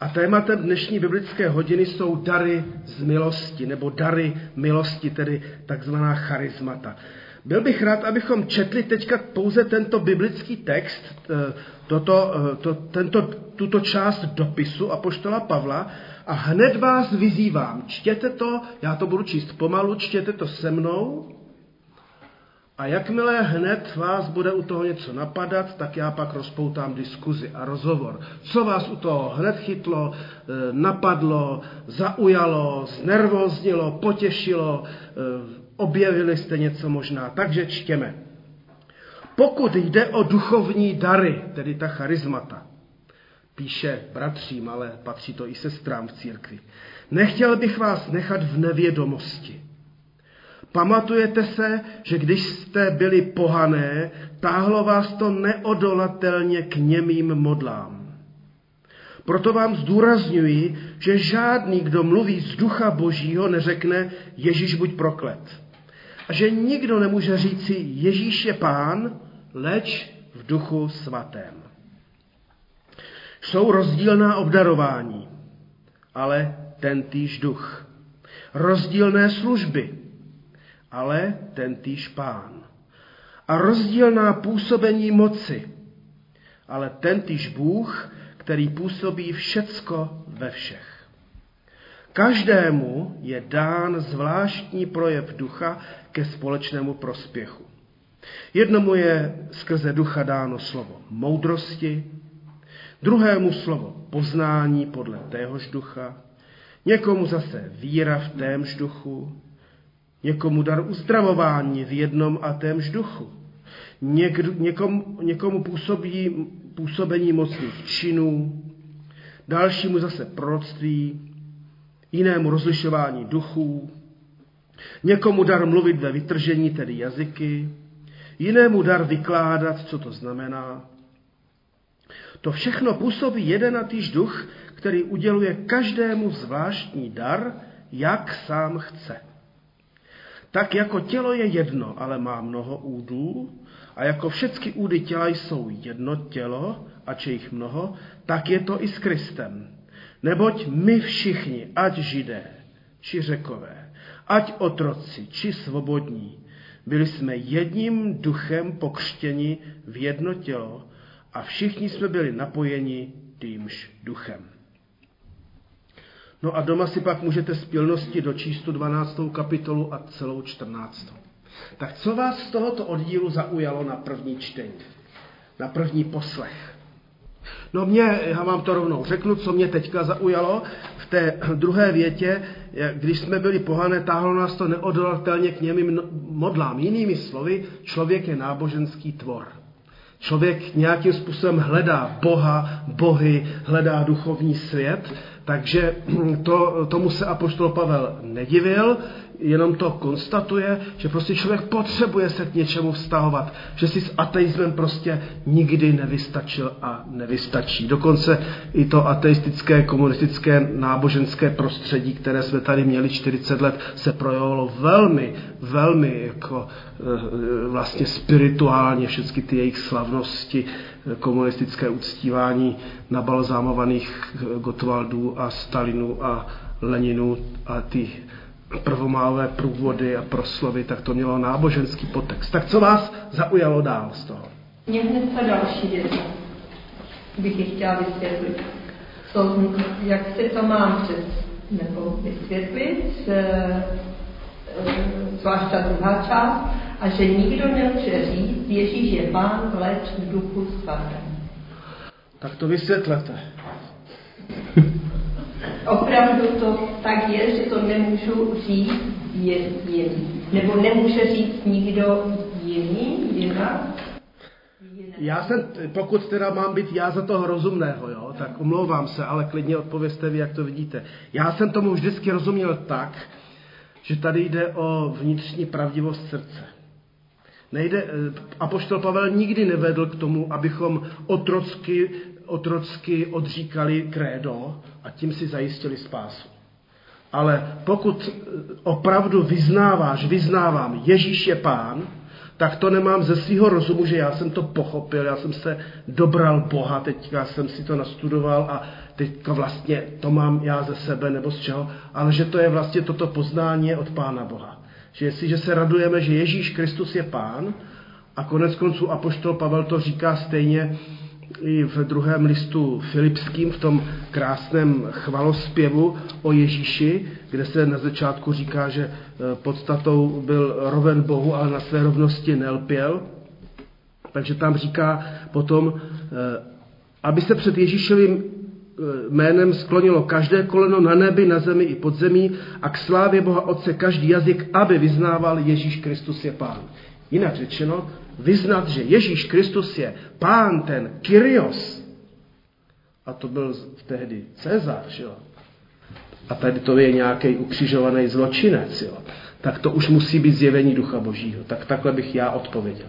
A tématem dnešní biblické hodiny jsou dary z milosti, nebo dary milosti, tedy takzvaná charismata. Byl bych rád, abychom četli teďka pouze tento biblický text, eh, toto, eh, to, tento, tuto část dopisu Apoštola Pavla a hned vás vyzývám, čtěte to, já to budu číst pomalu, čtěte to se mnou a jakmile hned vás bude u toho něco napadat, tak já pak rozpoutám diskuzi a rozhovor. Co vás u toho hned chytlo, eh, napadlo, zaujalo, znervoznilo, potěšilo, objevili jste něco možná. Takže čtěme. Pokud jde o duchovní dary, tedy ta charizmata, píše bratřím, ale patří to i sestrám v církvi, nechtěl bych vás nechat v nevědomosti. Pamatujete se, že když jste byli pohané, táhlo vás to neodolatelně k němým modlám. Proto vám zdůrazňuji, že žádný, kdo mluví z ducha božího, neřekne Ježíš buď proklet a že nikdo nemůže říci Ježíš je pán, leč v duchu svatém. Jsou rozdílná obdarování, ale ten týž duch. Rozdílné služby, ale ten týž pán. A rozdílná působení moci, ale ten týž Bůh, který působí všecko ve všech. Každému je dán zvláštní projev ducha ke společnému prospěchu. Jednomu je skrze ducha dáno slovo moudrosti, druhému slovo poznání podle téhož ducha, někomu zase víra v témž duchu, někomu dar uzdravování v jednom a témž duchu, Něk, někomu, někomu působí působení mocných činů, dalšímu zase proroctví, jinému rozlišování duchů, někomu dar mluvit ve vytržení, tedy jazyky, jinému dar vykládat, co to znamená. To všechno působí jeden a týž duch, který uděluje každému zvláštní dar, jak sám chce. Tak jako tělo je jedno, ale má mnoho údů, a jako všechny údy těla jsou jedno tělo, ač je jich mnoho, tak je to i s Kristem. Neboť my všichni, ať židé, či řekové, ať otroci, či svobodní, byli jsme jedním duchem pokřtěni v jedno tělo a všichni jsme byli napojeni týmž duchem. No a doma si pak můžete z pilnosti dočíst tu 12. kapitolu a celou 14. Tak co vás z tohoto oddílu zaujalo na první čtení, na první poslech? No mě, já vám to rovnou řeknu, co mě teďka zaujalo. V té druhé větě, když jsme byli pohané, táhlo nás to neodolatelně k němým modlám. Jinými slovy, člověk je náboženský tvor. Člověk nějakým způsobem hledá Boha, bohy, hledá duchovní svět, takže to, tomu se apoštol Pavel nedivil, jenom to konstatuje, že prostě člověk potřebuje se k něčemu vztahovat, že si s ateismem prostě nikdy nevystačil a nevystačí. Dokonce i to ateistické, komunistické, náboženské prostředí, které jsme tady měli 40 let, se projevovalo velmi, velmi jako eh, vlastně spirituálně všechny ty jejich slavnosti, eh, komunistické uctívání nabalzámovaných Gotwaldů a Stalinů a Leninů a ty prvomálové průvody a proslovy, tak to mělo náboženský potext. Tak co vás zaujalo dál z toho? Mě hned ta další věc bych ji chtěla vysvětlit. To, jak se to mám přes, nebo vysvětlit, eh, zvlášť ta druhá část, a že nikdo nemůže říct, Ježíš je pán, leč v duchu svatém. Tak to vysvětlete opravdu to tak je, že to nemůžu říct jen. Nebo nemůže říct nikdo jiný, jinak? Já jsem, pokud teda mám být já za toho rozumného, jo, tak omlouvám se, ale klidně odpověste vy, jak to vidíte. Já jsem tomu vždycky rozuměl tak, že tady jde o vnitřní pravdivost srdce. Nejde, eh, Apoštol Pavel nikdy nevedl k tomu, abychom otrocky otrocky odříkali krédo a tím si zajistili spásu. Ale pokud opravdu vyznáváš, vyznávám, Ježíš je pán, tak to nemám ze svého rozumu, že já jsem to pochopil, já jsem se dobral Boha, teďka jsem si to nastudoval a teďka vlastně to mám já ze sebe nebo z čeho, ale že to je vlastně toto poznání od Pána Boha. Že jestliže se radujeme, že Ježíš Kristus je Pán, a konec konců Apoštol Pavel to říká stejně i v druhém listu Filipským, v tom krásném chvalospěvu o Ježíši, kde se na začátku říká, že eh, podstatou byl roven Bohu, ale na své rovnosti nelpěl. Takže tam říká potom, eh, aby se před Ježíšovým eh, jménem sklonilo každé koleno na nebi, na zemi i pod zemí a k slávě Boha Otce každý jazyk, aby vyznával Ježíš Kristus je Pán. Jinak řečeno, vyznat, že Ježíš Kristus je pán, ten Kyrios, a to byl tehdy Cezar, že jo? a tady to je nějaký ukřižovaný zločinec, jo? tak to už musí být zjevení Ducha Božího. Tak takhle bych já odpověděl.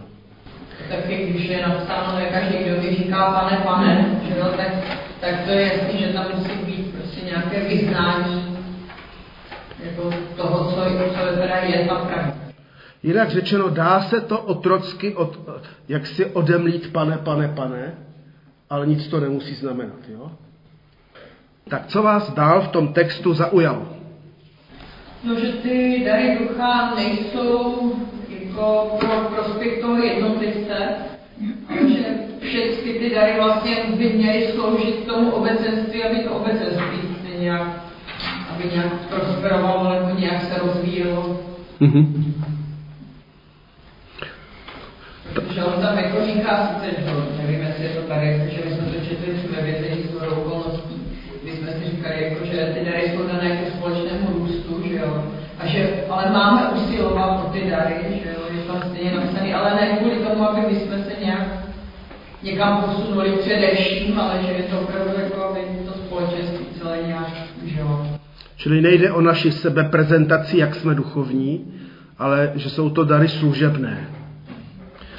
Taky když je napsáno, že každý, kdo mi říká pane, pane, že jo, tak, tak to je jasný, že tam musí být prostě nějaké vyznání jako toho, co, co teda je ta pravda. Jinak řečeno, dá se to otrocky, od, jak si odemlít pane, pane, pane, ale nic to nemusí znamenat. Jo? Tak co vás dál v tom textu zaujalo? No, že ty dary ducha nejsou jako pro prospěch toho jednotlivce, že všechny ty dary vlastně by měly sloužit k tomu obecenství, aby to obecenství se nějak, aby nějak prosperovalo nebo nějak se rozvíjelo. Mm-hmm. Protože on tam jako říká sice, že nevím, jestli je to tady, že my jsme to četli ve vězení z okolností, kdy jsme si říkali, jako, že ty dary jsou dané ke společnému růstu, že jo, a že, ale máme usilovat o ty dary, že jo, je tam stejně napsaný, ale ne kvůli tomu, aby my jsme se nějak někam posunuli především, ale že je to opravdu jako, aby to společenství celé nějak, že jo. Čili nejde o naši sebeprezentaci, jak jsme duchovní, ale že jsou to dary služebné.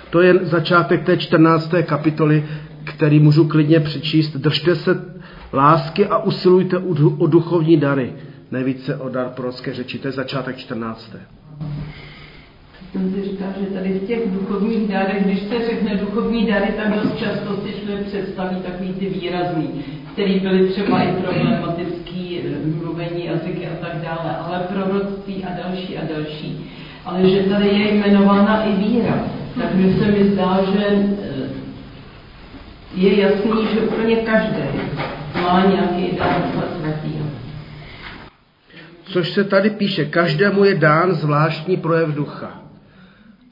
To je začátek té 14. kapitoly, který můžu klidně přečíst. Držte se lásky a usilujte o duchovní dary. Nejvíce o dar prorocké řeči. To je začátek 14. Jsem si říkal, že tady v těch duchovních darech, když se řekne duchovní dary, tak dost často si člověk představí takový ty výrazný, který byly třeba i problematický, eh, mluvení jazyky a tak dále, ale proroctví a další a další. Ale že tady je jmenována i víra tak mi se mi zdá, že eh, je jasný, že úplně každý má nějaký dar svatýho. Což se tady píše, každému je dán zvláštní projev ducha.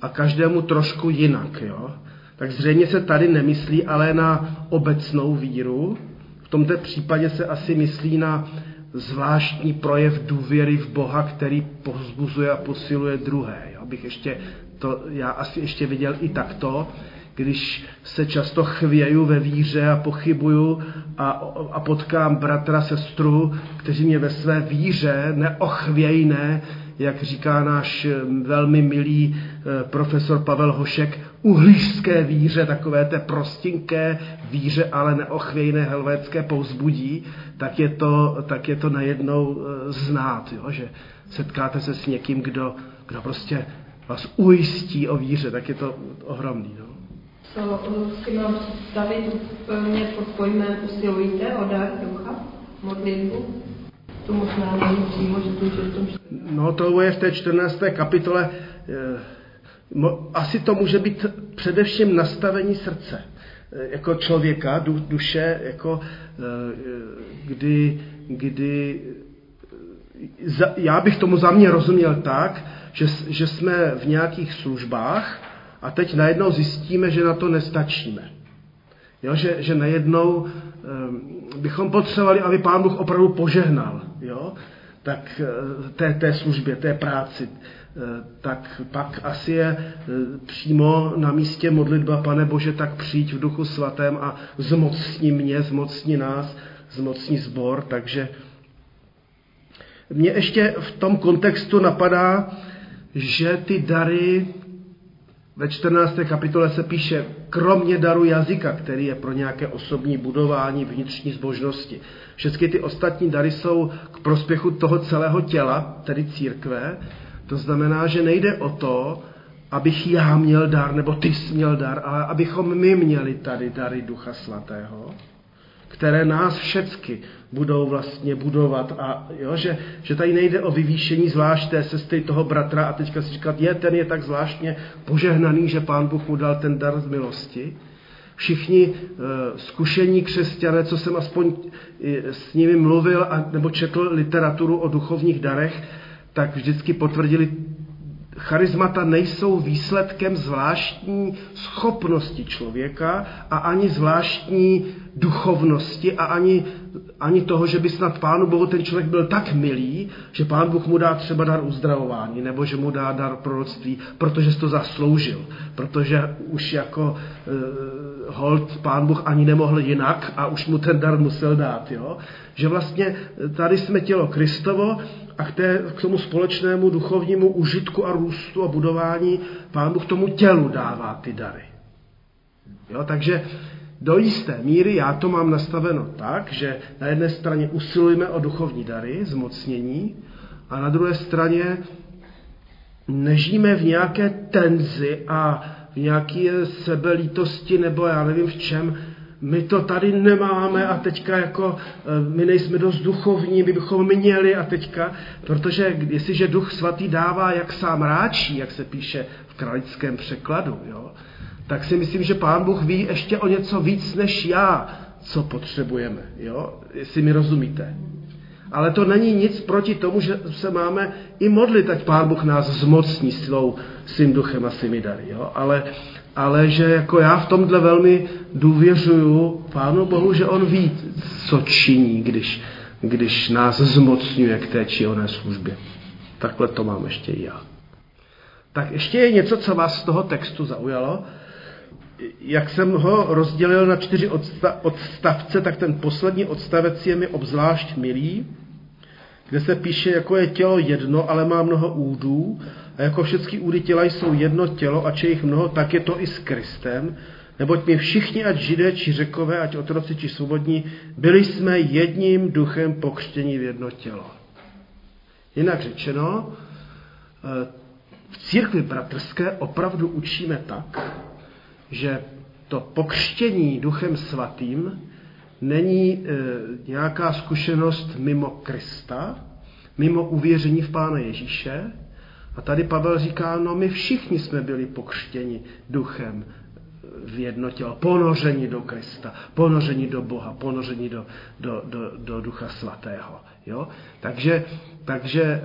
A každému trošku jinak, jo? Tak zřejmě se tady nemyslí ale na obecnou víru. V tomto případě se asi myslí na zvláštní projev důvěry v Boha, který pozbuzuje a posiluje druhé. Jo? Abych ještě to já asi ještě viděl i takto, když se často chvěju ve víře a pochybuju a, a potkám bratra, sestru, kteří mě ve své víře neochvějné, jak říká náš eh, velmi milý eh, profesor Pavel Hošek, uhlířské víře, takové té prostinké víře, ale neochvějné helvétské pouzbudí, tak je to, tak je to najednou eh, znát, jo? že setkáte se s někým, kdo, kdo prostě vás ujistí o víře, tak je to ohromný. No. Co si mám představit úplně pod pojmem usilujte o dar ducha, modlitbu? To možná není přímo, že to, že to... No to je v té 14. kapitole. Eh, asi to může být především nastavení srdce eh, jako člověka, du, duše, jako eh, kdy, kdy já bych tomu za mě rozuměl tak, že, že jsme v nějakých službách a teď najednou zjistíme, že na to nestačíme. Jo, že, že najednou um, bychom potřebovali, aby Pán Bůh opravdu požehnal. Jo? Tak eh, té, té službě, té práci, eh, tak pak asi je eh, přímo na místě modlitba, pane Bože, tak přijď v duchu svatém a zmocni mě, zmocni nás, zmocni zbor, takže mě ještě v tom kontextu napadá, že ty dary ve 14. kapitole se píše, kromě daru jazyka, který je pro nějaké osobní budování vnitřní zbožnosti. Všechny ty ostatní dary jsou k prospěchu toho celého těla, tedy církve. To znamená, že nejde o to, abych já měl dar, nebo ty jsi měl dar, ale abychom my měli tady dary Ducha Svatého, které nás všecky budou vlastně budovat a jo, že, že tady nejde o vyvýšení zvlášť té sestry toho bratra a teďka si říkat, je, ten je tak zvláštně požehnaný, že pán Bůh mu dal ten dar z milosti. Všichni uh, zkušení křesťané, co jsem aspoň s nimi mluvil a, nebo četl literaturu o duchovních darech, tak vždycky potvrdili charismata nejsou výsledkem zvláštní schopnosti člověka a ani zvláštní duchovnosti a ani, ani toho, že by snad Pánu Bohu ten člověk byl tak milý, že Pán Bůh mu dá třeba dar uzdravování nebo že mu dá dar proroctví, protože jsi to zasloužil, protože už jako e, hold Pán Bůh ani nemohl jinak a už mu ten dar musel dát. Jo? Že vlastně tady jsme tělo Kristovo a k, té, k tomu společnému duchovnímu užitku a růstu a budování Pán Bůh tomu tělu dává ty dary. Jo, takže do jisté míry já to mám nastaveno tak, že na jedné straně usilujeme o duchovní dary, zmocnění, a na druhé straně nežíme v nějaké tenzi a v nějaké sebelítosti nebo já nevím v čem, my to tady nemáme a teďka jako eh, my nejsme dost duchovní, my bychom měli a teďka, protože jestliže duch svatý dává, jak sám ráčí, jak se píše v kralickém překladu, jo, tak si myslím, že pán Bůh ví ještě o něco víc než já, co potřebujeme, jo, jestli mi rozumíte. Ale to není nic proti tomu, že se máme i modlit, ať pán Bůh nás zmocní silou svým duchem a svými dary, jo, ale ale že jako já v tomhle velmi důvěřuju Pánu Bohu, že On ví, co činí, když, když nás zmocňuje k té či oné službě. Takhle to mám ještě i já. Tak ještě je něco, co vás z toho textu zaujalo. Jak jsem ho rozdělil na čtyři odstavce, tak ten poslední odstavec je mi obzvlášť milý, kde se píše, jako je tělo jedno, ale má mnoho údů, a jako všechny údy těla jsou jedno tělo, a či jich mnoho, tak je to i s Kristem, neboť my všichni, ať židé, či řekové, ať otroci, či svobodní, byli jsme jedním duchem pokřtění v jedno tělo. Jinak řečeno, eh, v církvi bratrské opravdu učíme tak, že to pokřtění duchem svatým není e, nějaká zkušenost mimo Krista, mimo uvěření v Pána Ježíše. A tady Pavel říká, no my všichni jsme byli pokřtěni duchem v jedno tělo, ponoření do Krista, ponoření do Boha, ponoření do, do, do, do Ducha Svatého. Jo? Takže, takže, e,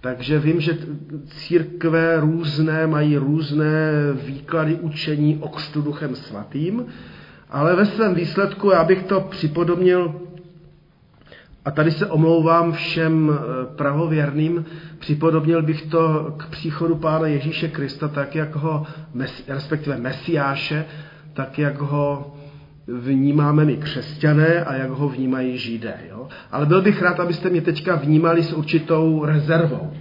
takže vím, že církve různé mají různé výklady učení o křtu Duchem Svatým, ale ve svém výsledku já bych to připodobnil, a tady se omlouvám všem eh, prahověrným, připodobnil bych to k příchodu Pána Ježíše Krista, tak jak ho, respektive Mesiáše, tak jak ho vnímáme my křesťané a jak ho vnímají židé. Jo? Ale byl bych rád, abyste mě teďka vnímali s určitou rezervou.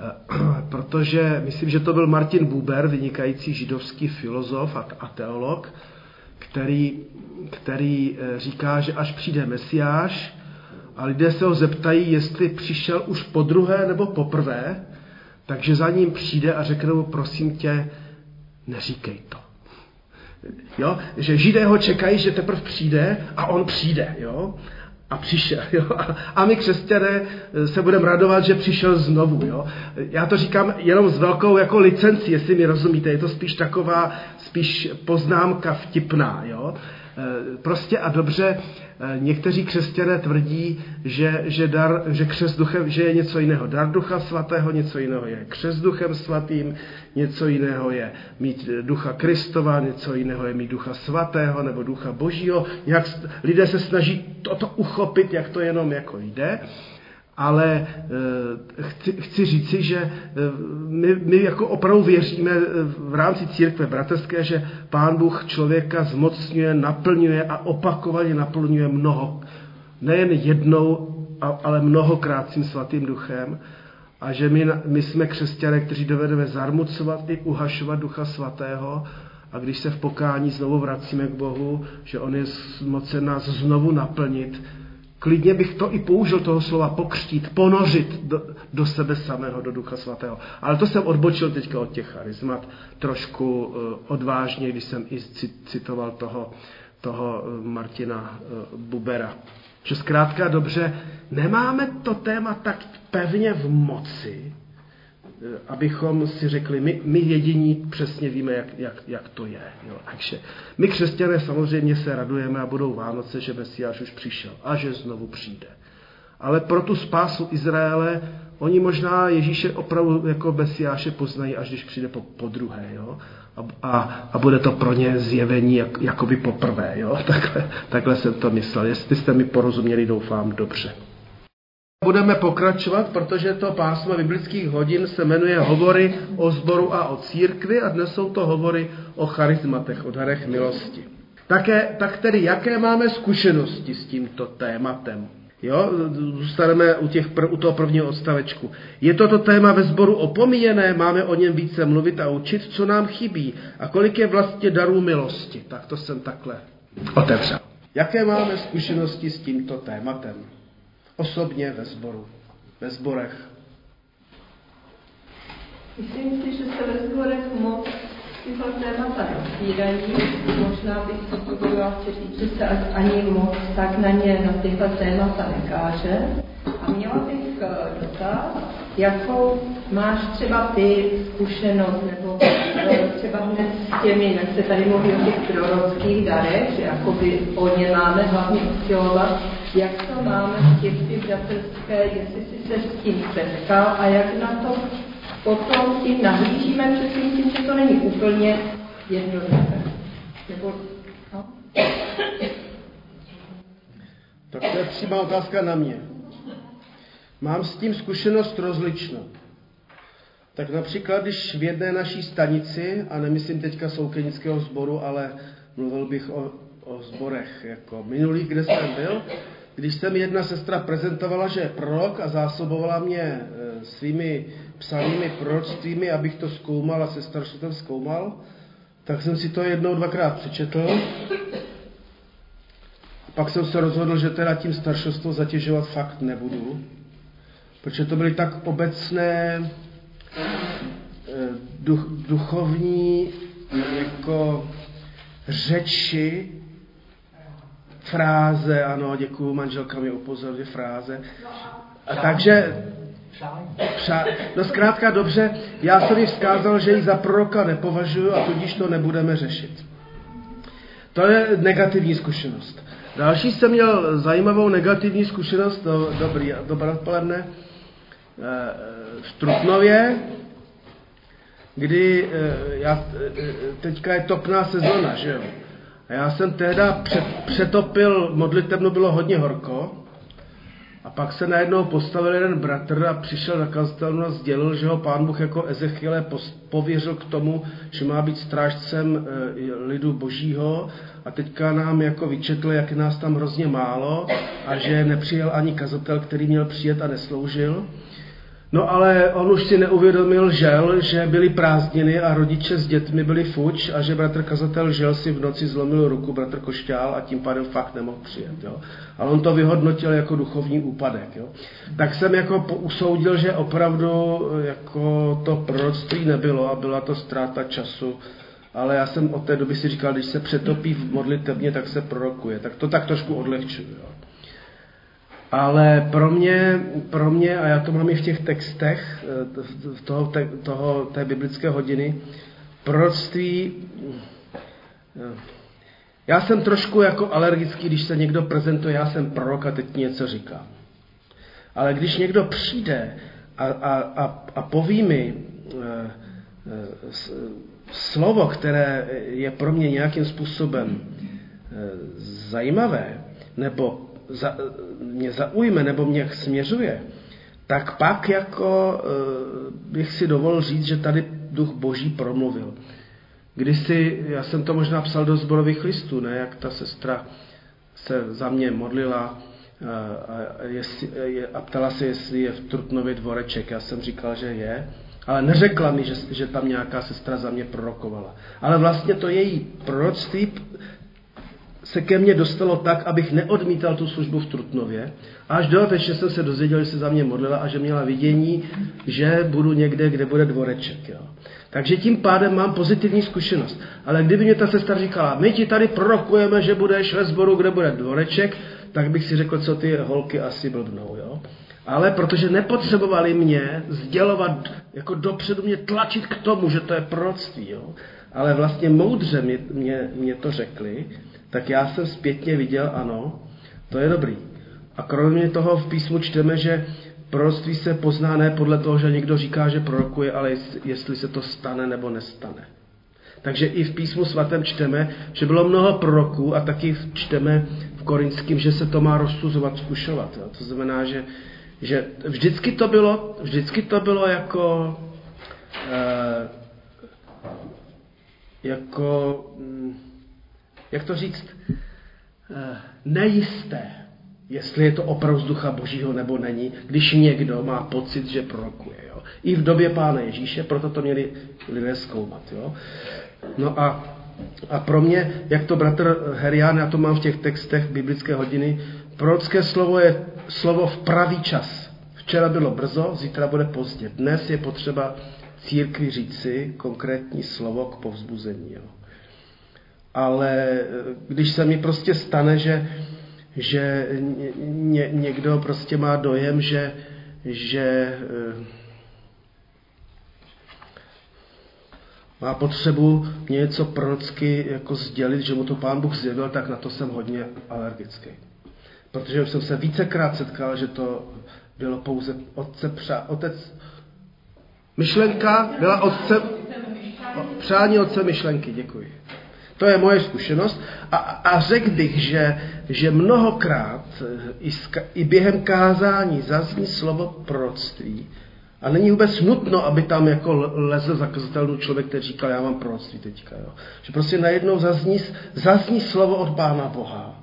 Eh, protože myslím, že to byl Martin Buber, vynikající židovský filozof a teolog, který, který eh, říká, že až přijde Mesiáš a lidé se ho zeptají, jestli přišel už po druhé nebo poprvé, takže za ním přijde a řekne mu, prosím tě, neříkej to. Jo? Že židé ho čekají, že teprve přijde a on přijde. Jo? a přišel. Jo? A my křesťané se budeme radovat, že přišel znovu. Jo? Já to říkám jenom s velkou jako licencí, jestli mi rozumíte. Je to spíš taková, spíš poznámka vtipná. Jo? E, prostě a dobře, e, někteří křesťané tvrdí, že, že, dar, že křes duchem, že je něco jiného. Dar ducha svatého, něco jiného je křes duchem svatým, něco jiného je mít ducha Kristova, něco jiného je mít ducha svatého nebo ducha božího. Jak lidé se snaží toto uchopit, jak to jenom jako jde. Ale e, chci, chci říci, že e, my, my jako opravdu věříme e, v rámci církve bratrské, že Pán Bůh člověka zmocňuje, naplňuje a opakovaně naplňuje mnoho. Nejen jednou, ale mnohokrát tím svatým duchem a že my, my jsme křesťané, kteří dovedeme zarmucovat i uhašovat Ducha Svatého a když se v pokání znovu vracíme k Bohu, že On je mocen nás znovu naplnit, klidně bych to i použil toho slova pokřtít, ponořit do, do sebe samého, do Ducha Svatého. Ale to jsem odbočil teďka od těch charizmat trošku uh, odvážně, když jsem i citoval toho, toho Martina Bubera. Že zkrátka dobře, nemáme to téma tak pevně v moci, abychom si řekli, my, my jediní přesně víme, jak, jak, jak to je. Jo. Takže my křesťané samozřejmě se radujeme a budou Vánoce, že Mesiáš už přišel a že znovu přijde. Ale pro tu spásu Izraele, oni možná Ježíše opravdu jako Mesiáše poznají, až když přijde po, po druhé. Jo? A, a, a bude to pro ně zjevení jak, jakoby poprvé. Jo? Takhle, takhle jsem to myslel. Jestli jste mi porozuměli, doufám dobře. Budeme pokračovat, protože to pásmo biblických hodin se jmenuje Hovory o zboru a o církvi a dnes jsou to hovory o charizmatech, o darech milosti. Také, tak tedy, jaké máme zkušenosti s tímto tématem? Jo, zůstaneme u, těch, u toho prvního odstavečku. Je toto téma ve sboru opomíjené, máme o něm více mluvit a učit, co nám chybí a kolik je vlastně darů milosti. Tak to jsem takhle otevřel. Jaké máme zkušenosti s tímto tématem? Osobně ve sboru, ve sborech. Myslím si, že se ve sborech moc tyhle témata rozvírají. Možná bych to dovolila si říct, že se ani moc tak na ně, na tyhle témata nekáže. A měla bych dotaz, jakou máš třeba ty zkušenost, nebo třeba hned s těmi, jak se tady mluví o těch prorockých darech, že jakoby o ně máme hlavně usilovat, jak to máme v církvi bratrské, jestli jsi se s tím setkal a jak na to potom tím nahlížíme, si myslím, že to není úplně jednoduché. Nebo, no? Tak to je přímá otázka na mě. Mám s tím zkušenost rozličnou. Tak například, když v jedné naší stanici, a nemyslím teďka soukenického sboru, ale mluvil bych o, o zborech jako minulých, kde jsem byl, když jsem jedna sestra prezentovala, že je prorok a zásobovala mě e, svými psanými proroctvími, abych to zkoumal a se staršotem zkoumal, tak jsem si to jednou, dvakrát přečetl. A pak jsem se rozhodl, že teda tím staršostvou zatěžovat fakt nebudu, protože to byly tak obecné e, duch, duchovní jako řeči, fráze, ano, děkuju, manželka mi upozorňuje fráze. A takže, přá, no zkrátka dobře, já jsem ji vzkázal, že ji za proroka nepovažuji a tudíž to nebudeme řešit. To je negativní zkušenost. Další jsem měl zajímavou negativní zkušenost, do, dobrý, dobré odpoledne, eh, v Trutnově, kdy eh, já, eh, teďka je topná sezona, že jo? A já jsem tehda před, přetopil, modlitebnu bylo hodně horko, a pak se najednou postavil jeden bratr a přišel na kazatelnu a sdělil, že ho pán Bůh jako Ezechiele pověřil k tomu, že má být strážcem eh, lidu božího a teďka nám jako vyčetl, jak nás tam hrozně málo a že nepřijel ani kazatel, který měl přijet a nesloužil. No ale on už si neuvědomil, žel, že byly prázdniny a rodiče s dětmi byli fuč a že bratr kazatel žel si v noci zlomil ruku, bratr Košťál a tím pádem fakt nemohl přijet. Jo. Ale on to vyhodnotil jako duchovní úpadek. Jo. Tak jsem jako usoudil, že opravdu jako to proroctví nebylo a byla to ztráta času. Ale já jsem od té doby si říkal, když se přetopí v modlitebně, tak se prorokuje. Tak to tak trošku odlehčuju. Jo. Ale pro mě, pro mě, a já to mám i v těch textech eh, toho, toho, té biblické hodiny, proroctví, eh, já jsem trošku jako alergický, když se někdo prezentuje, já jsem prorok a teď něco říká. Ale když někdo přijde a, a, a, a poví mi e, e, slovo, které je pro mě nějakým způsobem zajímavé, nebo za, mě zaujme nebo mě směřuje, tak pak jako e, bych si dovolil říct, že tady duch boží promluvil. Kdysi, já jsem to možná psal do zborových listů, ne, jak ta sestra se za mě modlila a, a, jestli, a ptala se, jestli je v Trutnově dvoreček. Já jsem říkal, že je, ale neřekla mi, že, že tam nějaká sestra za mě prorokovala. Ale vlastně to její proroctví se ke mně dostalo tak, abych neodmítal tu službu v Trutnově. A až dodatečně jsem se dozvěděl, že se za mě modlila a že měla vidění, že budu někde, kde bude dvoreček. Jo. Takže tím pádem mám pozitivní zkušenost. Ale kdyby mě ta sestra říkala, my ti tady prorokujeme, že budeš ve sboru, kde bude dvoreček, tak bych si řekl, co ty holky asi blbnou. Jo? Ale protože nepotřebovali mě sdělovat, jako dopředu mě tlačit k tomu, že to je proroctví, jo? ale vlastně moudře mě, mě, mě to řekli, tak já jsem zpětně viděl, ano, to je dobrý. A kromě toho v písmu čteme, že proroctví se pozná ne podle toho, že někdo říká, že prorokuje, ale jestli se to stane nebo nestane. Takže i v písmu svatém čteme, že bylo mnoho proroků a taky čteme v korinském, že se to má rozsuzovat, zkušovat. Jo. To znamená, že, že vždycky, to bylo, vždycky to bylo jako, eh, jako, hm, jak to říct, eh, nejisté, jestli je to opravdu z ducha božího nebo není, když někdo má pocit, že prorokuje. Jo. I v době Pána Ježíše, proto to měli lidé zkoumat. Jo. No a, a pro mě, jak to bratr Herián, já to mám v těch textech biblické hodiny, prorocké slovo je slovo v pravý čas. Včera bylo brzo, zítra bude pozdě. Dnes je potřeba církvi říci konkrétní slovo k povzbuzení. Jo. Ale eh, když se mi prostě stane, že, že ně, někdo prostě má dojem, že, že eh, má potřebu něco prorocky jako sdělit, že mu to pán Bůh zjevil, tak na to jsem hodně alergický. Protože jsem se vícekrát setkal, že to bylo pouze otce, přá, otec, myšlenka byla otce, přání otce myšlenky, děkuji. To je moje zkušenost a, a řekl bych, že, že mnohokrát i, i během kázání zazní slovo proroctví, a není vůbec nutno, aby tam jako lezl zakazatelnou člověk, který říkal, já mám proroctví teďka. Jo. Že prostě najednou zazní, zazní slovo od Pána Boha.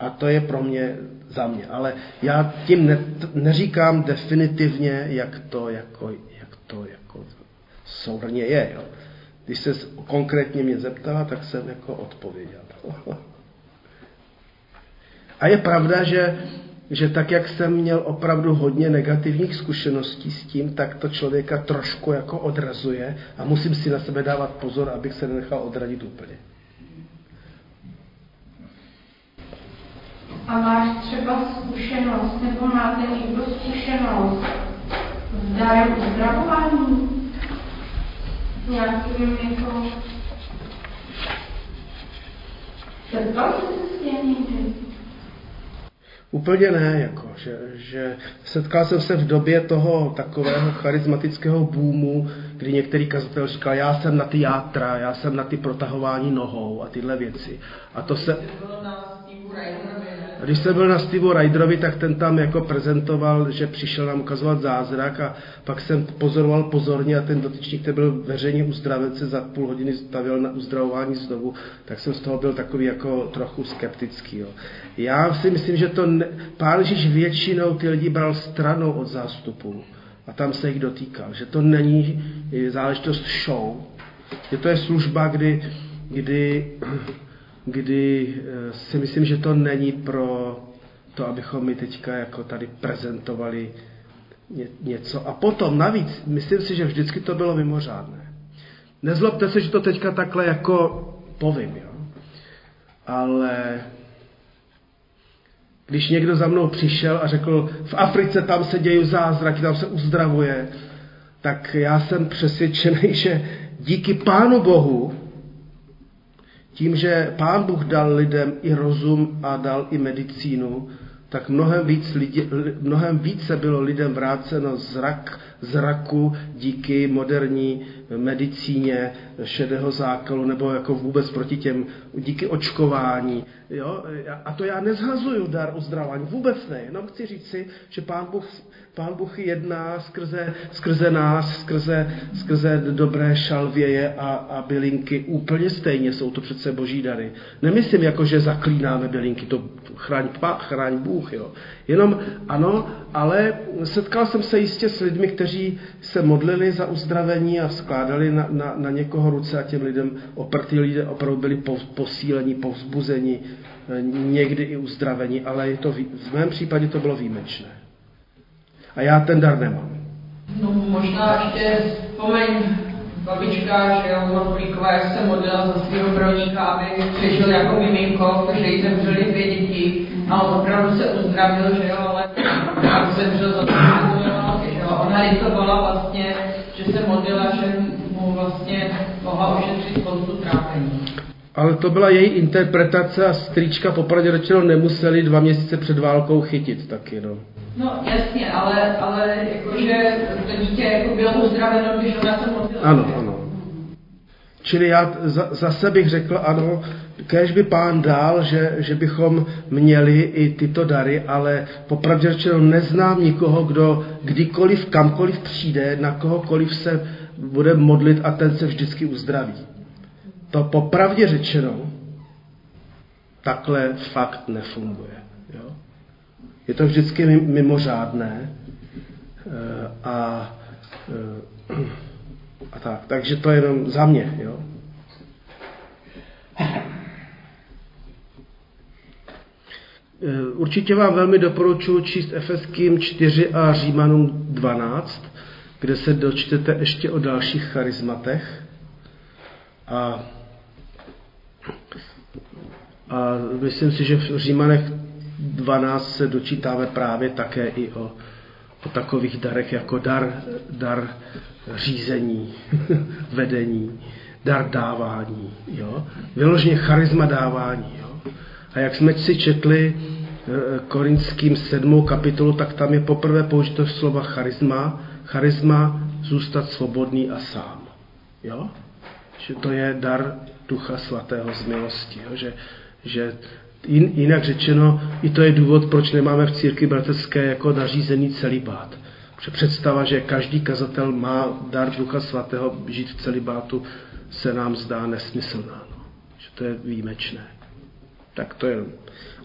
A to je pro mě za mě. Ale já tím ne, neříkám definitivně, jak to jako, jak to jako souhrně je. Jo. Když se konkrétně mě zeptala, tak jsem jako odpověděl. A je pravda, že že tak, jak jsem měl opravdu hodně negativních zkušeností s tím, tak to člověka trošku jako odrazuje a musím si na sebe dávat pozor, abych se nenechal odradit úplně. A máš třeba zkušenost, nebo máte někdo zkušenost s darem uzdravování? Nějakým jako... Setkal jsi se s tím Úplně ne, jako, že, že setkal jsem se v době toho takového charismatického boomu, kdy některý kazatel říkal, já jsem na ty játra, já jsem na ty protahování nohou a tyhle věci. A to se... A když jsem byl na Steve Ryderovi, tak ten tam jako prezentoval, že přišel nám ukazovat zázrak a pak jsem pozoroval pozorně a ten dotyčník, který byl veřejně uzdraven, se za půl hodiny stavil na uzdravování znovu, tak jsem z toho byl takový jako trochu skeptický. Jo. Já si myslím, že to ne... pán Ježíš většinou ty lidi bral stranou od zástupu a tam se jich dotýkal, že to není záležitost show, že to je služba, kdy, kdy kdy eh, si myslím, že to není pro to, abychom my teďka jako tady prezentovali něco. A potom navíc, myslím si, že vždycky to bylo mimořádné. Nezlobte se, že to teďka takhle jako povím, jo. Ale když někdo za mnou přišel a řekl, v Africe tam se dějí zázraky, tam se uzdravuje, tak já jsem přesvědčený, že díky Pánu Bohu tím, že Pán Bůh dal lidem i rozum a dal i medicínu, tak mnohem, víc lidi, mnohem více bylo lidem vráceno zrak, zraku díky moderní medicíně šedého zákalu nebo jako vůbec proti těm, díky očkování. Jo? A to já nezhazuju dar uzdravování, vůbec ne, jenom chci říct si, že Pán Bůh Pán Bůh jedná skrze, skrze nás, skrze, skrze dobré šalvěje a, a bylinky úplně stejně. Jsou to přece boží dary. Nemyslím jako, že zaklínáme bylinky, to chráň, chráň Bůh. Jo. Jenom ano, ale setkal jsem se jistě s lidmi, kteří se modlili za uzdravení a skládali na, na, na někoho ruce a těm lidem, oprty lidé opravdu byli posíleni, povzbuzeni, eh, někdy i uzdraveni, ale je to, v mém případě to bylo výjimečné. A já ten dar nemám. No možná ještě vzpomeň babička, že Morflíková, jak se modlila za svého broníka, aby přežil jako miminko, protože jí zemřeli dvě děti a on opravdu se uzdravil, že jo, ale pak zemřel za to, že jo. Ona litovala vlastně, že se modlila, že mu vlastně mohla ošetřit spoustu trápení. Ale to byla její interpretace a strýčka popravdě řečeno nemuseli dva měsíce před válkou chytit taky, no. No jasně, ale, ale jakože to dítě jako bylo uzdraveno, když ona se modlila. Ano, ano. Čili já za, zase bych řekl, ano, kež by pán dal, že, že bychom měli i tyto dary, ale popravdě řečeno neznám nikoho, kdo kdykoliv, kamkoliv přijde, na kohokoliv se bude modlit a ten se vždycky uzdraví. To popravdě řečeno takhle fakt nefunguje. Jo? Je to vždycky mimořádné eh, a, eh, a tak. Takže to je jenom za mě. Jo? Eh, určitě vám velmi doporučuji číst Efeským 4 a Římanům 12, kde se dočtete ještě o dalších charizmatech. A, a myslím si, že v Římanech 12 se dočítáme právě také i o, o takových darech jako dar, dar řízení, vedení, dar dávání. Jo? Vyloženě charisma dávání. Jo? A jak jsme si četli eh, korinským sedmou kapitolu, tak tam je poprvé použito slova charisma, charisma zůstat svobodný a sám. Jo? Že to je dar Ducha Svatého z milosti. Jo? Že, že jinak řečeno, i to je důvod, proč nemáme v církvi bratrské jako nařízený celibát. Protože představa, že každý kazatel má dar Ducha Svatého žít v celibátu, se nám zdá nesmyslná. No. Že to je výjimečné. Tak to je.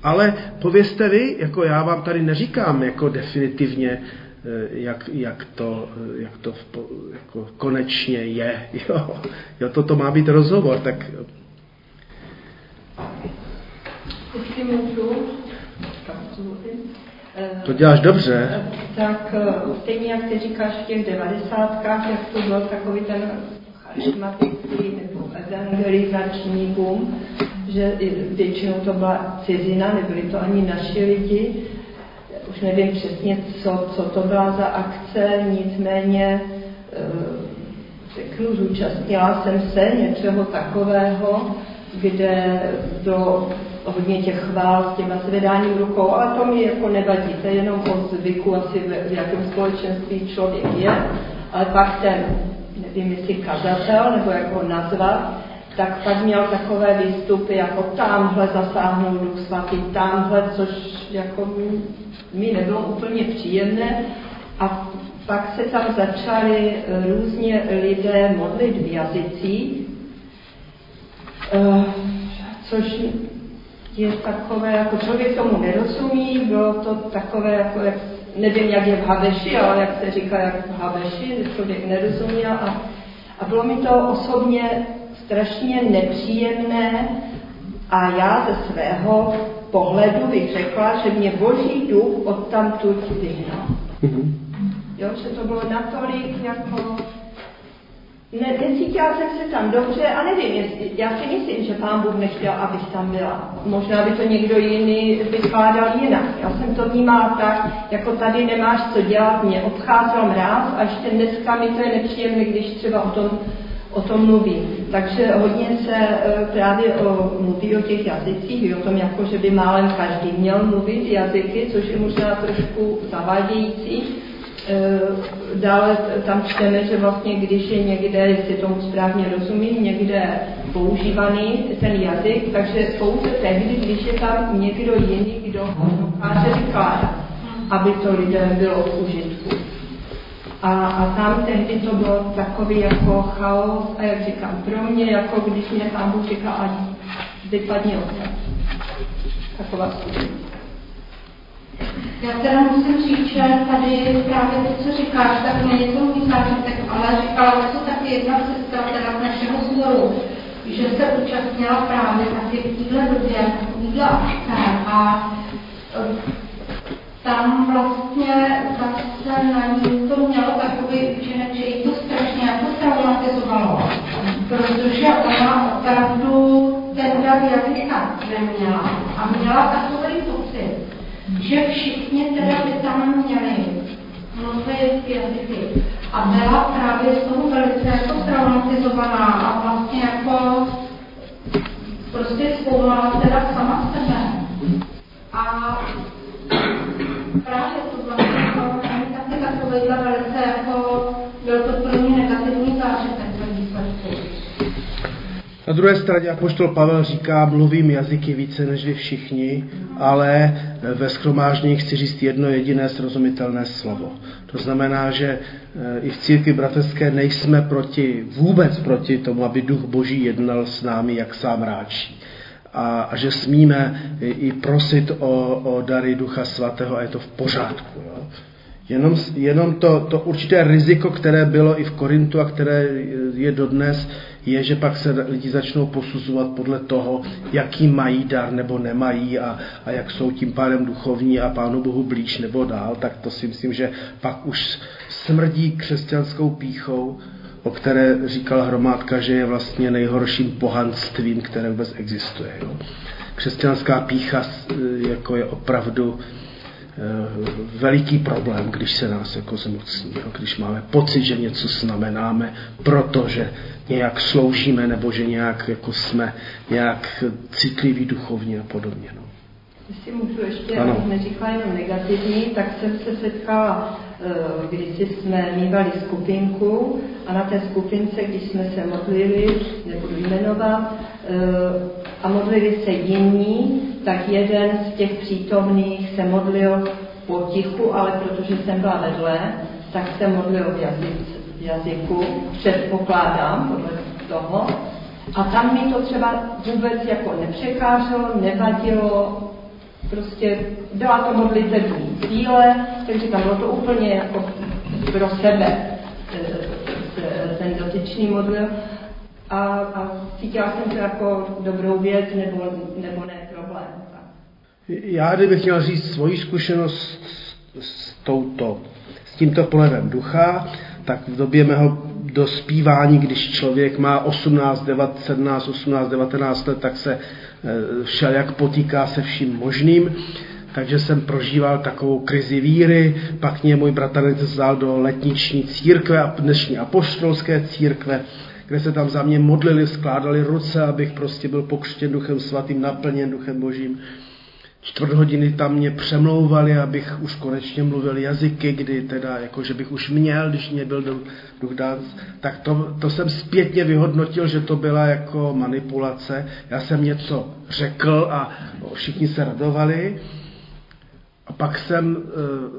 Ale povězte vy, jako já vám tady neříkám jako definitivně, eh, jak, jak to, eh, jak to v, jako konečně je. Jo, jo, toto má být rozhovor, tak Jestli můžu, to děláš dobře. Tak stejně jak ty říkáš v těch devadesátkách, jak to byl takový ten charismatický nebo evangelizační boom, že většinou to byla cizina, nebyli to ani naši lidi. Už nevím přesně, co, co to byla za akce, nicméně řeknu, zúčastnila jsem se něčeho takového, kde do hodně těch chvál s těma zvedáním rukou, ale to mi jako nevadí, to je jenom o zvyku asi v, jakém společenství člověk je, ale pak ten, nevím jestli kazatel, nebo jak ho nazvat, tak pak měl takové výstupy, jako tamhle zasáhnul Duch Svatý, tamhle, což jako mi, mi nebylo úplně příjemné. A pak se tam začali různě lidé modlit v jazycích, eh, což je takové, jako člověk tomu nerozumí, bylo to takové, jako jak, nevím, jak je v Habeši, ale jak se říká, jak v Habeši, že člověk nerozuměl a, a bylo mi to osobně strašně nepříjemné a já ze svého pohledu bych řekla, že mě boží duch odtamtud vyhnal. Mm-hmm. Jo, že to bylo natolik jako ne, necítila jsem se tam dobře a nevím, jestli, já si myslím, že pán Bůh nechtěl, abych tam byla. Možná by to někdo jiný vykládal jinak. Já jsem to vnímala tak, jako tady nemáš co dělat, mě obcházel mráz a ještě dneska mi to je nepříjemné, když třeba o tom, o tom mluvím. Takže hodně se e, právě o, mluví o těch jazycích, o tom, jako, že by málem každý měl mluvit jazyky, což je možná trošku zavádějící Eh, dále tam čteme, že vlastně když je někde, jestli tomu správně rozumím, někde používaný ten jazyk, takže pouze tehdy, když je tam někdo jiný, kdo dokáže vykládat, aby to lidem bylo v užitku. A, a tam tehdy to bylo takový jako chaos a jak říkám, pro mě, jako když mě tam Bůh říká, ať vypadně. Taková zkušenost. Já teda musím říct, že tady právě to, co říkáš, tak to můj zážitek, ale říkala to taky jedna sestra teda z našeho sboru, že se účastnila právě taky v téhle době, takovýhle akce a e, tam vlastně zase na ní to mělo takový účinek, že jí to strašně jako traumatizovalo, protože ona opravdu ten dar jazyka neměla a měla takový pocit, že všichni teda by tam měli mluvit jazyky. A byla právě z toho velice jako traumatizovaná a vlastně jako prostě zkoumala teda sama sebe. A právě to vlastně jako, takovýhle velice jako, byl to pro mě negativní zážitek ve výsledku. Na druhé straně apoštol Pavel říká, mluvím jazyky více než vy všichni, ale ve schromáždění chci říct jedno jediné srozumitelné slovo. To znamená, že eh, i v církvi bratrské nejsme proti, vůbec proti tomu, aby duch boží jednal s námi, jak sám ráčí. A, a že smíme i, prosit o, o dary ducha svatého a je to v pořádku. Jo? Jenom, jenom to, to určité riziko, které bylo i v Korintu a které je dodnes, je, že pak se lidi začnou posuzovat podle toho, jaký mají dar nebo nemají a, a jak jsou tím pádem duchovní a Pánu Bohu blíž nebo dál, tak to si myslím, že pak už smrdí křesťanskou píchou, o které říkal Hromádka, že je vlastně nejhorším pohanstvím, které vůbec existuje. Jo. Křesťanská pícha jako je opravdu Eh, veliký problém, když se nás jako zmocní, jo? když máme pocit, že něco znamenáme, protože nějak sloužíme nebo že nějak jako jsme nějak citliví duchovně a podobně. No. Jestli můžu ještě, ano. abych neříkala jenom negativní, tak jsem se setkala, eh, když jsme mývali skupinku a na té skupince, když jsme se modlili, nebudu jmenovat, eh, a modlili se jiní, tak jeden z těch přítomných se modlil potichu, ale protože jsem byla vedle, tak se modlil v, jazyc, v jazyku, předpokládám podle toho. A tam mi to třeba vůbec jako nepřekáželo, nevadilo, prostě byla to modlitební cíle, takže tam bylo to úplně jako pro sebe ten dotyčný modlil a, a cítila jsem to jako dobrou věc nebo, nebo ne problém. Já, kdybych měl říct svoji zkušenost s, touto, s tímto polevem ducha, tak v době mého dospívání, když člověk má 18, 19, 17, 18, 19 let, tak se eh, šel jak potýká se vším možným. Takže jsem prožíval takovou krizi víry, pak mě můj bratranec vzal do letniční církve a dnešní apoštolské církve, kde se tam za mě modlili, skládali ruce, abych prostě byl pokřtěn duchem svatým, naplněn duchem božím. Čtvrt hodiny tam mě přemlouvali, abych už konečně mluvil jazyky, kdy teda, jako že bych už měl, když mě byl duch dát, tak to, to jsem zpětně vyhodnotil, že to byla jako manipulace. Já jsem něco řekl a všichni se radovali. A pak jsem eh,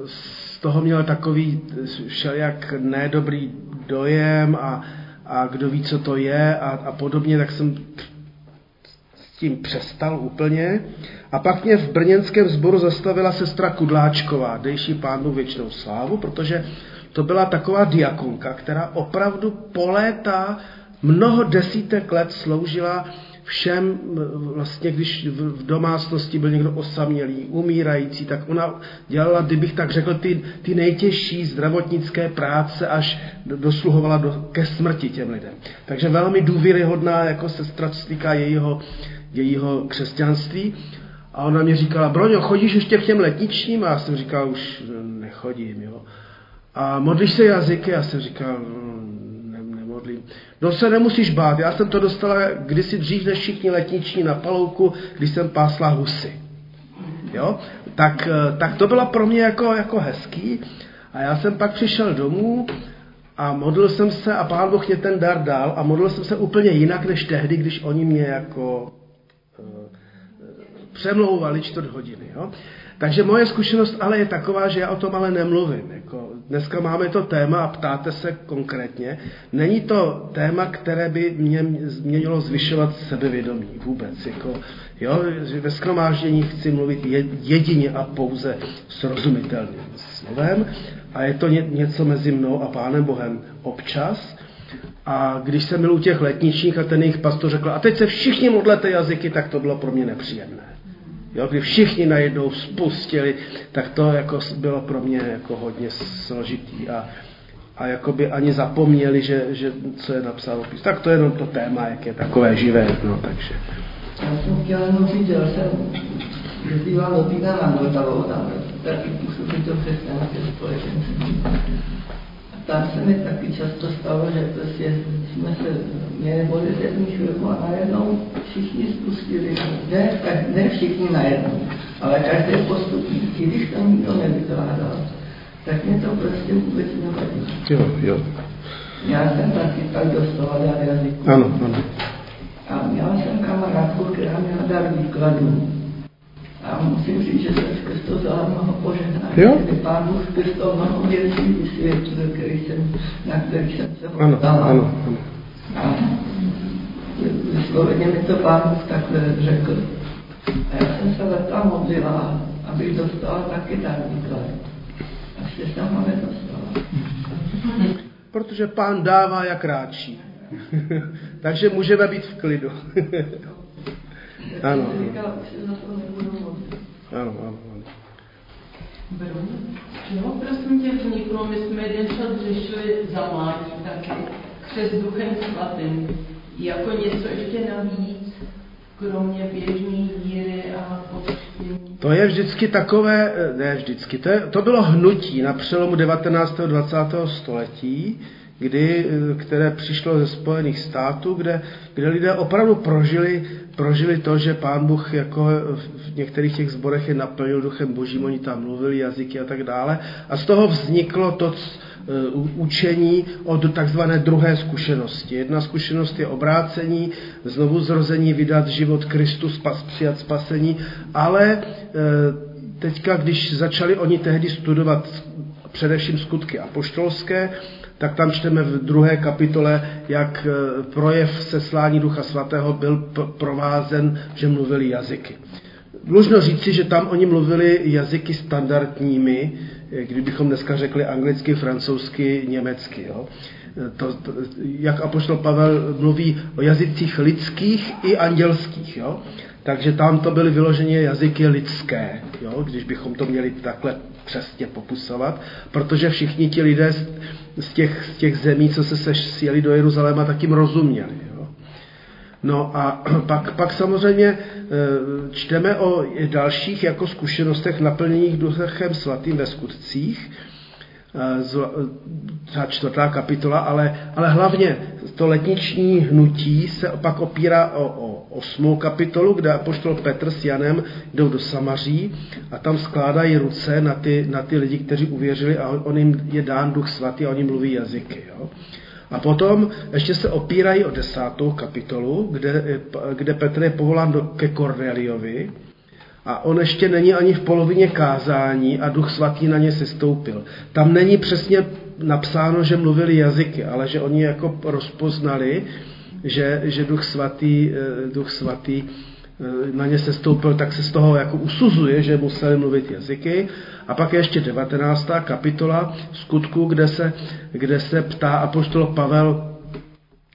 z toho měl takový všelijak nedobrý dojem a a kdo ví, co to je a, a podobně, tak jsem s tím přestal úplně. A pak mě v brněnském sboru zastavila sestra Kudláčková, dejší pánu věčnou slávu, protože to byla taková diakonka, která opravdu po léta, mnoho desítek let sloužila všem, vlastně když v domácnosti byl někdo osamělý, umírající, tak ona dělala, kdybych tak řekl, ty, ty nejtěžší zdravotnické práce, až dosluhovala do, ke smrti těm lidem. Takže velmi důvěryhodná jako sestra, co týká jejího, jejího křesťanství. A ona mi říkala, Broňo, chodíš ještě k těm letničním? A já jsem říkal, už nechodím, jo. A modlíš se jazyky? Já jsem říkal, modlím. No se nemusíš bát, já jsem to dostala kdysi dřív než všichni letniční na palouku, když jsem pásla husy. Jo? Tak, eh, tak to bylo pro mě jako, jako hezký. A já jsem pak přišel domů a modlil jsem se a pán Boh mě ten dar dal a modlil jsem se úplně jinak než tehdy, když oni mě jako uh, přemlouvali čtvrt hodiny. Jo? Takže moje zkušenost ale je taková, že já o tom ale nemluvím. Jako dneska máme to téma a ptáte se konkrétně. Není to téma, které by mě měnilo zvyšovat sebevědomí vůbec. Jako, jo, že ve skromáždění chci mluvit jedině a pouze srozumitelným slovem a je to něco mezi mnou a Pánem Bohem občas. A když jsem byl u těch letničních a ten jejich pastor řekl, a teď se všichni modlete jazyky, tak to bylo pro mě nepříjemné jo, kdy všichni najednou spustili, tak to jako bylo pro mě jako hodně složitý a, a jakoby ani zapomněli, že, že co je napsáno pís. Tak to je jenom to téma, jak je takové živé, no, takže. Já jsem chtěl jenom říct, že jsem jezdíval do týdna na Vltavou, tam taky působí to křesťanské společenství tam se mi taky často stalo, že prostě jsme se měli modlitební chvilku a najednou všichni spustili, ne, ne všichni najednou, ale každý postupí, i když tam nikdo nevykládal, tak mě to prostě vůbec nevadí. Jo, jo. Já jsem taky tak dostala dar jazyku. Ano, ano. A měla jsem kamarádku, která měla dar výkladu. A musím říct, že jsem skrz to vzala mnoho požehnání. Jo? Pán Bůh skrz to mnoho věcí vysvětlil, který jsem, na kterých jsem se ano, ano, ano. A vysloveně mi to pán Bůh takhle řekl. A já jsem se leta modlila, abych dostala taky dar výklad. A ještě sama nedostala. Protože pán dává jak ráčí. Takže můžeme být v klidu. ano. Ano, ano, ano. Beru. Jo, prosím tě, vzniklo, my jsme jeden čas řešili za mládí taky, křes duchem svatým, jako něco ještě navíc, kromě běžné víry a pokřtění. To je vždycky takové, ne vždycky, to, je, to bylo hnutí na přelomu 19. a 20. století, kdy, které přišlo ze Spojených států, kde, kde lidé opravdu prožili, prožili to, že pán Bůh jako v některých těch zborech je naplnil duchem božím, oni tam mluvili jazyky a tak dále. A z toho vzniklo to učení od takzvané druhé zkušenosti. Jedna zkušenost je obrácení, znovu zrození, vydat život Kristu, spas, přijat spasení, ale e, teďka, když začali oni tehdy studovat především skutky apoštolské, tak tam čteme v druhé kapitole, jak e, projev seslání Ducha Svatého byl provázen, že mluvili jazyky. Dlužno říci, že tam oni mluvili jazyky standardními, e, kdybychom dneska řekli anglicky, francouzsky, německy. Jo. E, to, to, jak apoštol Pavel mluví o jazycích lidských i andělských. Jo. Takže tam to byly vyloženě jazyky lidské, jo, když bychom to měli takhle přesně popusovat, protože všichni ti lidé z, těch, z těch zemí, co se sjeli do Jeruzaléma, tak jim rozuměli. Jo. No a pak, pak samozřejmě e, čteme o dalších jako zkušenostech naplněných duchem svatým ve skutcích, ta čtvrtá kapitola, ale, ale hlavně to letniční hnutí se pak opírá o, o osmou kapitolu, kde apoštol Petr s Janem jdou do Samaří a tam skládají ruce na ty, na ty lidi, kteří uvěřili a on, on jim je dán duch svatý a oni mluví jazyky. Jo? A potom ještě se opírají o desátou kapitolu, kde, kde Petr je povolán do, ke Korneliovi, a on ještě není ani v polovině kázání a duch svatý na ně sestoupil. Tam není přesně napsáno, že mluvili jazyky, ale že oni jako rozpoznali, že, že duch svatý, eh, duch svatý eh, na ně sestoupil, tak se z toho jako usuzuje, že museli mluvit jazyky. A pak je ještě 19. kapitola skutku, kde se, kde se ptá apoštol Pavel,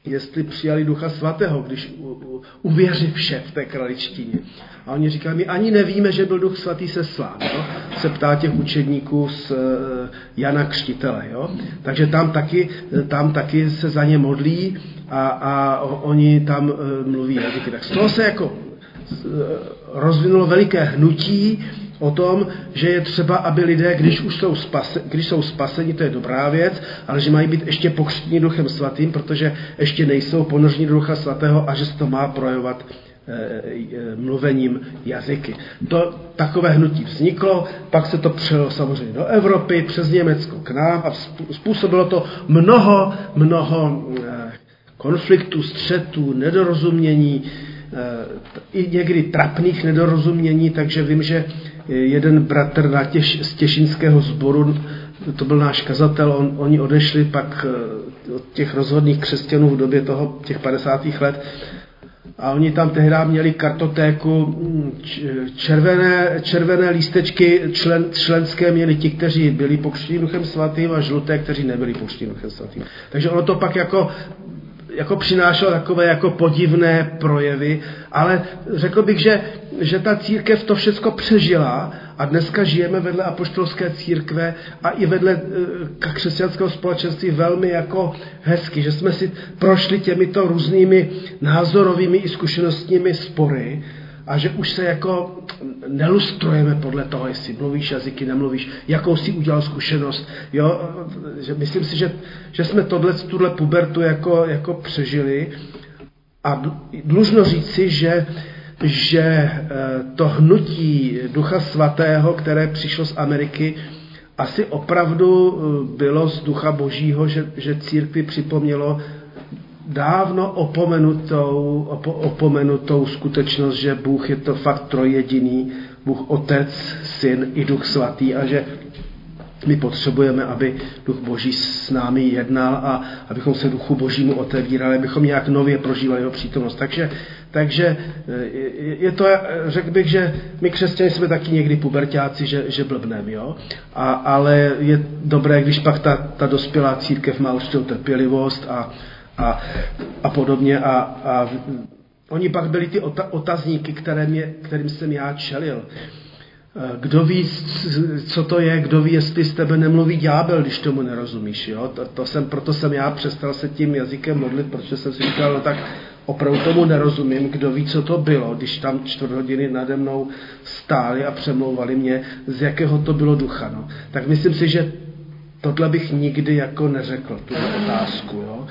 jestli přijali Ducha Svatého, když uvěří vše v té kraličtině. A oni říkají, my ani nevíme, že byl Duch Svatý seslán. Jo? Se ptá těch učedníků z eh, Jana Křtitele. Jo? Takže tam taky, tam taky se za ně modlí a, a oni tam eh, mluví jazyky. Tak z toho se jako eh, rozvinulo veliké hnutí, o tom, že je třeba, aby lidé, když už jsou, spase, když jsou spaseni, to je dobrá věc, ale že mají být ještě pokřtěni duchem svatým, protože ještě nejsou ponoření ducha svatého a že se to má projevovat e, e, mluvením jazyky. To takové hnutí vzniklo, pak se to přelo samozřejmě do Evropy, přes Německo k nám a způsobilo to mnoho, mnoho e, konfliktů, střetů, nedorozumění, i někdy trapných nedorozumění, takže vím, že jeden bratr na těž, z těšinského sboru, to byl náš kazatel, on, oni odešli pak od těch rozhodných křesťanů v době toho, těch 50. let, a oni tam tehdy měli kartotéku, mm, červené, červené lístečky člen, členské měli ti, kteří byli pokřtěni duchem svatým a žluté, kteří nebyli pokřtěni duchem svatým. Takže ono to pak jako jako přinášelo takové jako podivné projevy, ale řekl bych, že, že ta církev to všechno přežila a dneska žijeme vedle apoštolské církve a i vedle e, křesťanského společenství velmi jako hezky, že jsme si prošli těmito různými názorovými i zkušenostními spory a že už se jako nelustrujeme podle toho, jestli mluvíš jazyky, nemluvíš, jakou si udělal zkušenost. Jo? Že myslím si, že, že jsme tohle, tuhle pubertu jako, jako přežili a dlužno říci, že že eh, to hnutí Ducha Svatého, které přišlo z Ameriky, asi opravdu eh, bylo z Ducha Božího, že, že církvi připomnělo dávno opomenutou, opo, opomenutou skutečnost, že Bůh je to fakt trojjediný, Bůh Otec, Syn i Duch Svatý a že my potřebujeme, aby Duch Boží s námi jednal a abychom se Duchu Božímu otevírali, abychom nějak nově prožívali jeho přítomnost. Takže, takže je to, řekl bych, že my křesťané jsme taky někdy pubertáci, že, že blbnem, jo? A, ale je dobré, když pak ta, ta dospělá církev má určitou trpělivost a, a, a podobně a, a oni pak byli ty otazníky, které mě, kterým jsem já čelil. Kdo ví, co to je, kdo ví, jestli z tebe nemluví ďábel, když tomu nerozumíš. Jo? To, to jsem, proto jsem já přestal se tím jazykem modlit, protože jsem si říkal, no tak opravdu tomu nerozumím, kdo ví, co to bylo, když tam čtvrt hodiny nade mnou stáli a přemlouvali mě, z jakého to bylo ducha. No. Tak myslím si, že tohle bych nikdy jako neřekl, tu otázku. Jo?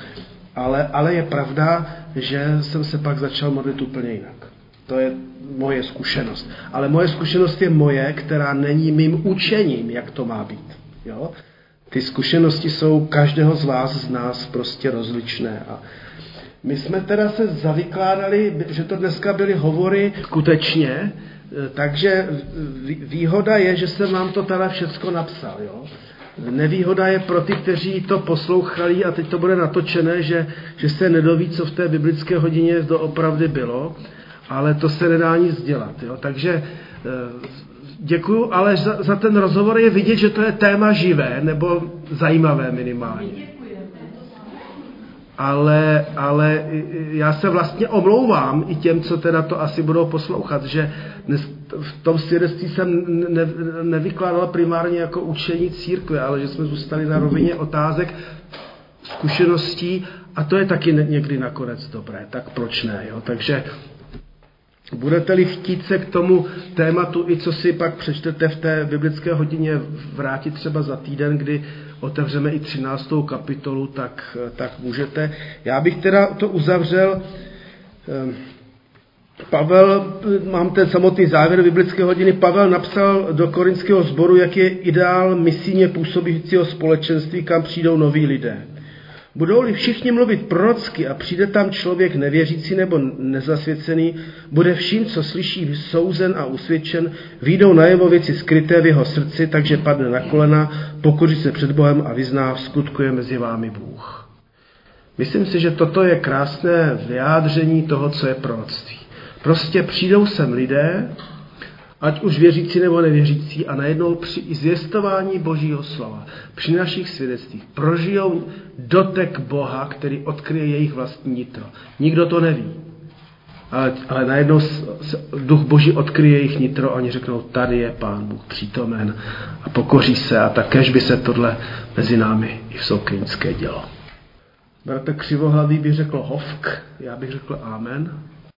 Ale, ale je pravda, že jsem se pak začal modlit úplně jinak. To je moje zkušenost. Ale moje zkušenost je moje, která není mým učením, jak to má být. Jo? Ty zkušenosti jsou každého z vás, z nás prostě rozličné. A my jsme teda se zavykládali, že to dneska byly hovory skutečně, takže výhoda je, že jsem vám to teda všecko napsal. Jo? Nevýhoda je pro ty, kteří to poslouchali a teď to bude natočené, že, že se nedoví, co v té biblické hodině doopravdy bylo ale to se nedá nic dělat. Jo? Takže eh, děkuju, ale za, za ten rozhovor je vidět, že to je téma živé nebo zajímavé minimálně. Ale, ale já se vlastně omlouvám i těm, co teda to asi budou poslouchat, že v tom svědectví jsem ne, nevykládal primárně jako učení církve, ale že jsme zůstali na rovině otázek, zkušeností a to je taky někdy nakonec dobré, tak proč ne? Jo? Takže Budete-li chtít se k tomu tématu, i co si pak přečtete v té biblické hodině, vrátit třeba za týden, kdy otevřeme i 13. kapitolu, tak, tak můžete. Já bych teda to uzavřel. Ehm, Pavel, mám ten samotný závěr biblické hodiny, Pavel napsal do korinského sboru, jak je ideál misíně působícího společenství, kam přijdou noví lidé. Budou-li všichni mluvit prorocky a přijde tam člověk nevěřící nebo nezasvěcený, bude vším, co slyší, souzen a usvědčen, výjdou najevo věci skryté v jeho srdci, takže padne na kolena, pokoří se před Bohem a vyzná, v mezi vámi Bůh. Myslím si, že toto je krásné vyjádření toho, co je proroctví. Prostě přijdou sem lidé, ať už věřící nebo nevěřící, a najednou při zvěstování Božího slova, při našich svědectvích, prožijou dotek Boha, který odkryje jejich vlastní nitro. Nikdo to neví. Ale, ale najednou duch Boží odkryje jejich nitro a oni řeknou, tady je Pán Bůh přítomen a pokoří se a takéž by se tohle mezi námi i v Soukrínské dělo. Bratr Křivohlavý by řekl hovk, já bych řekl amen.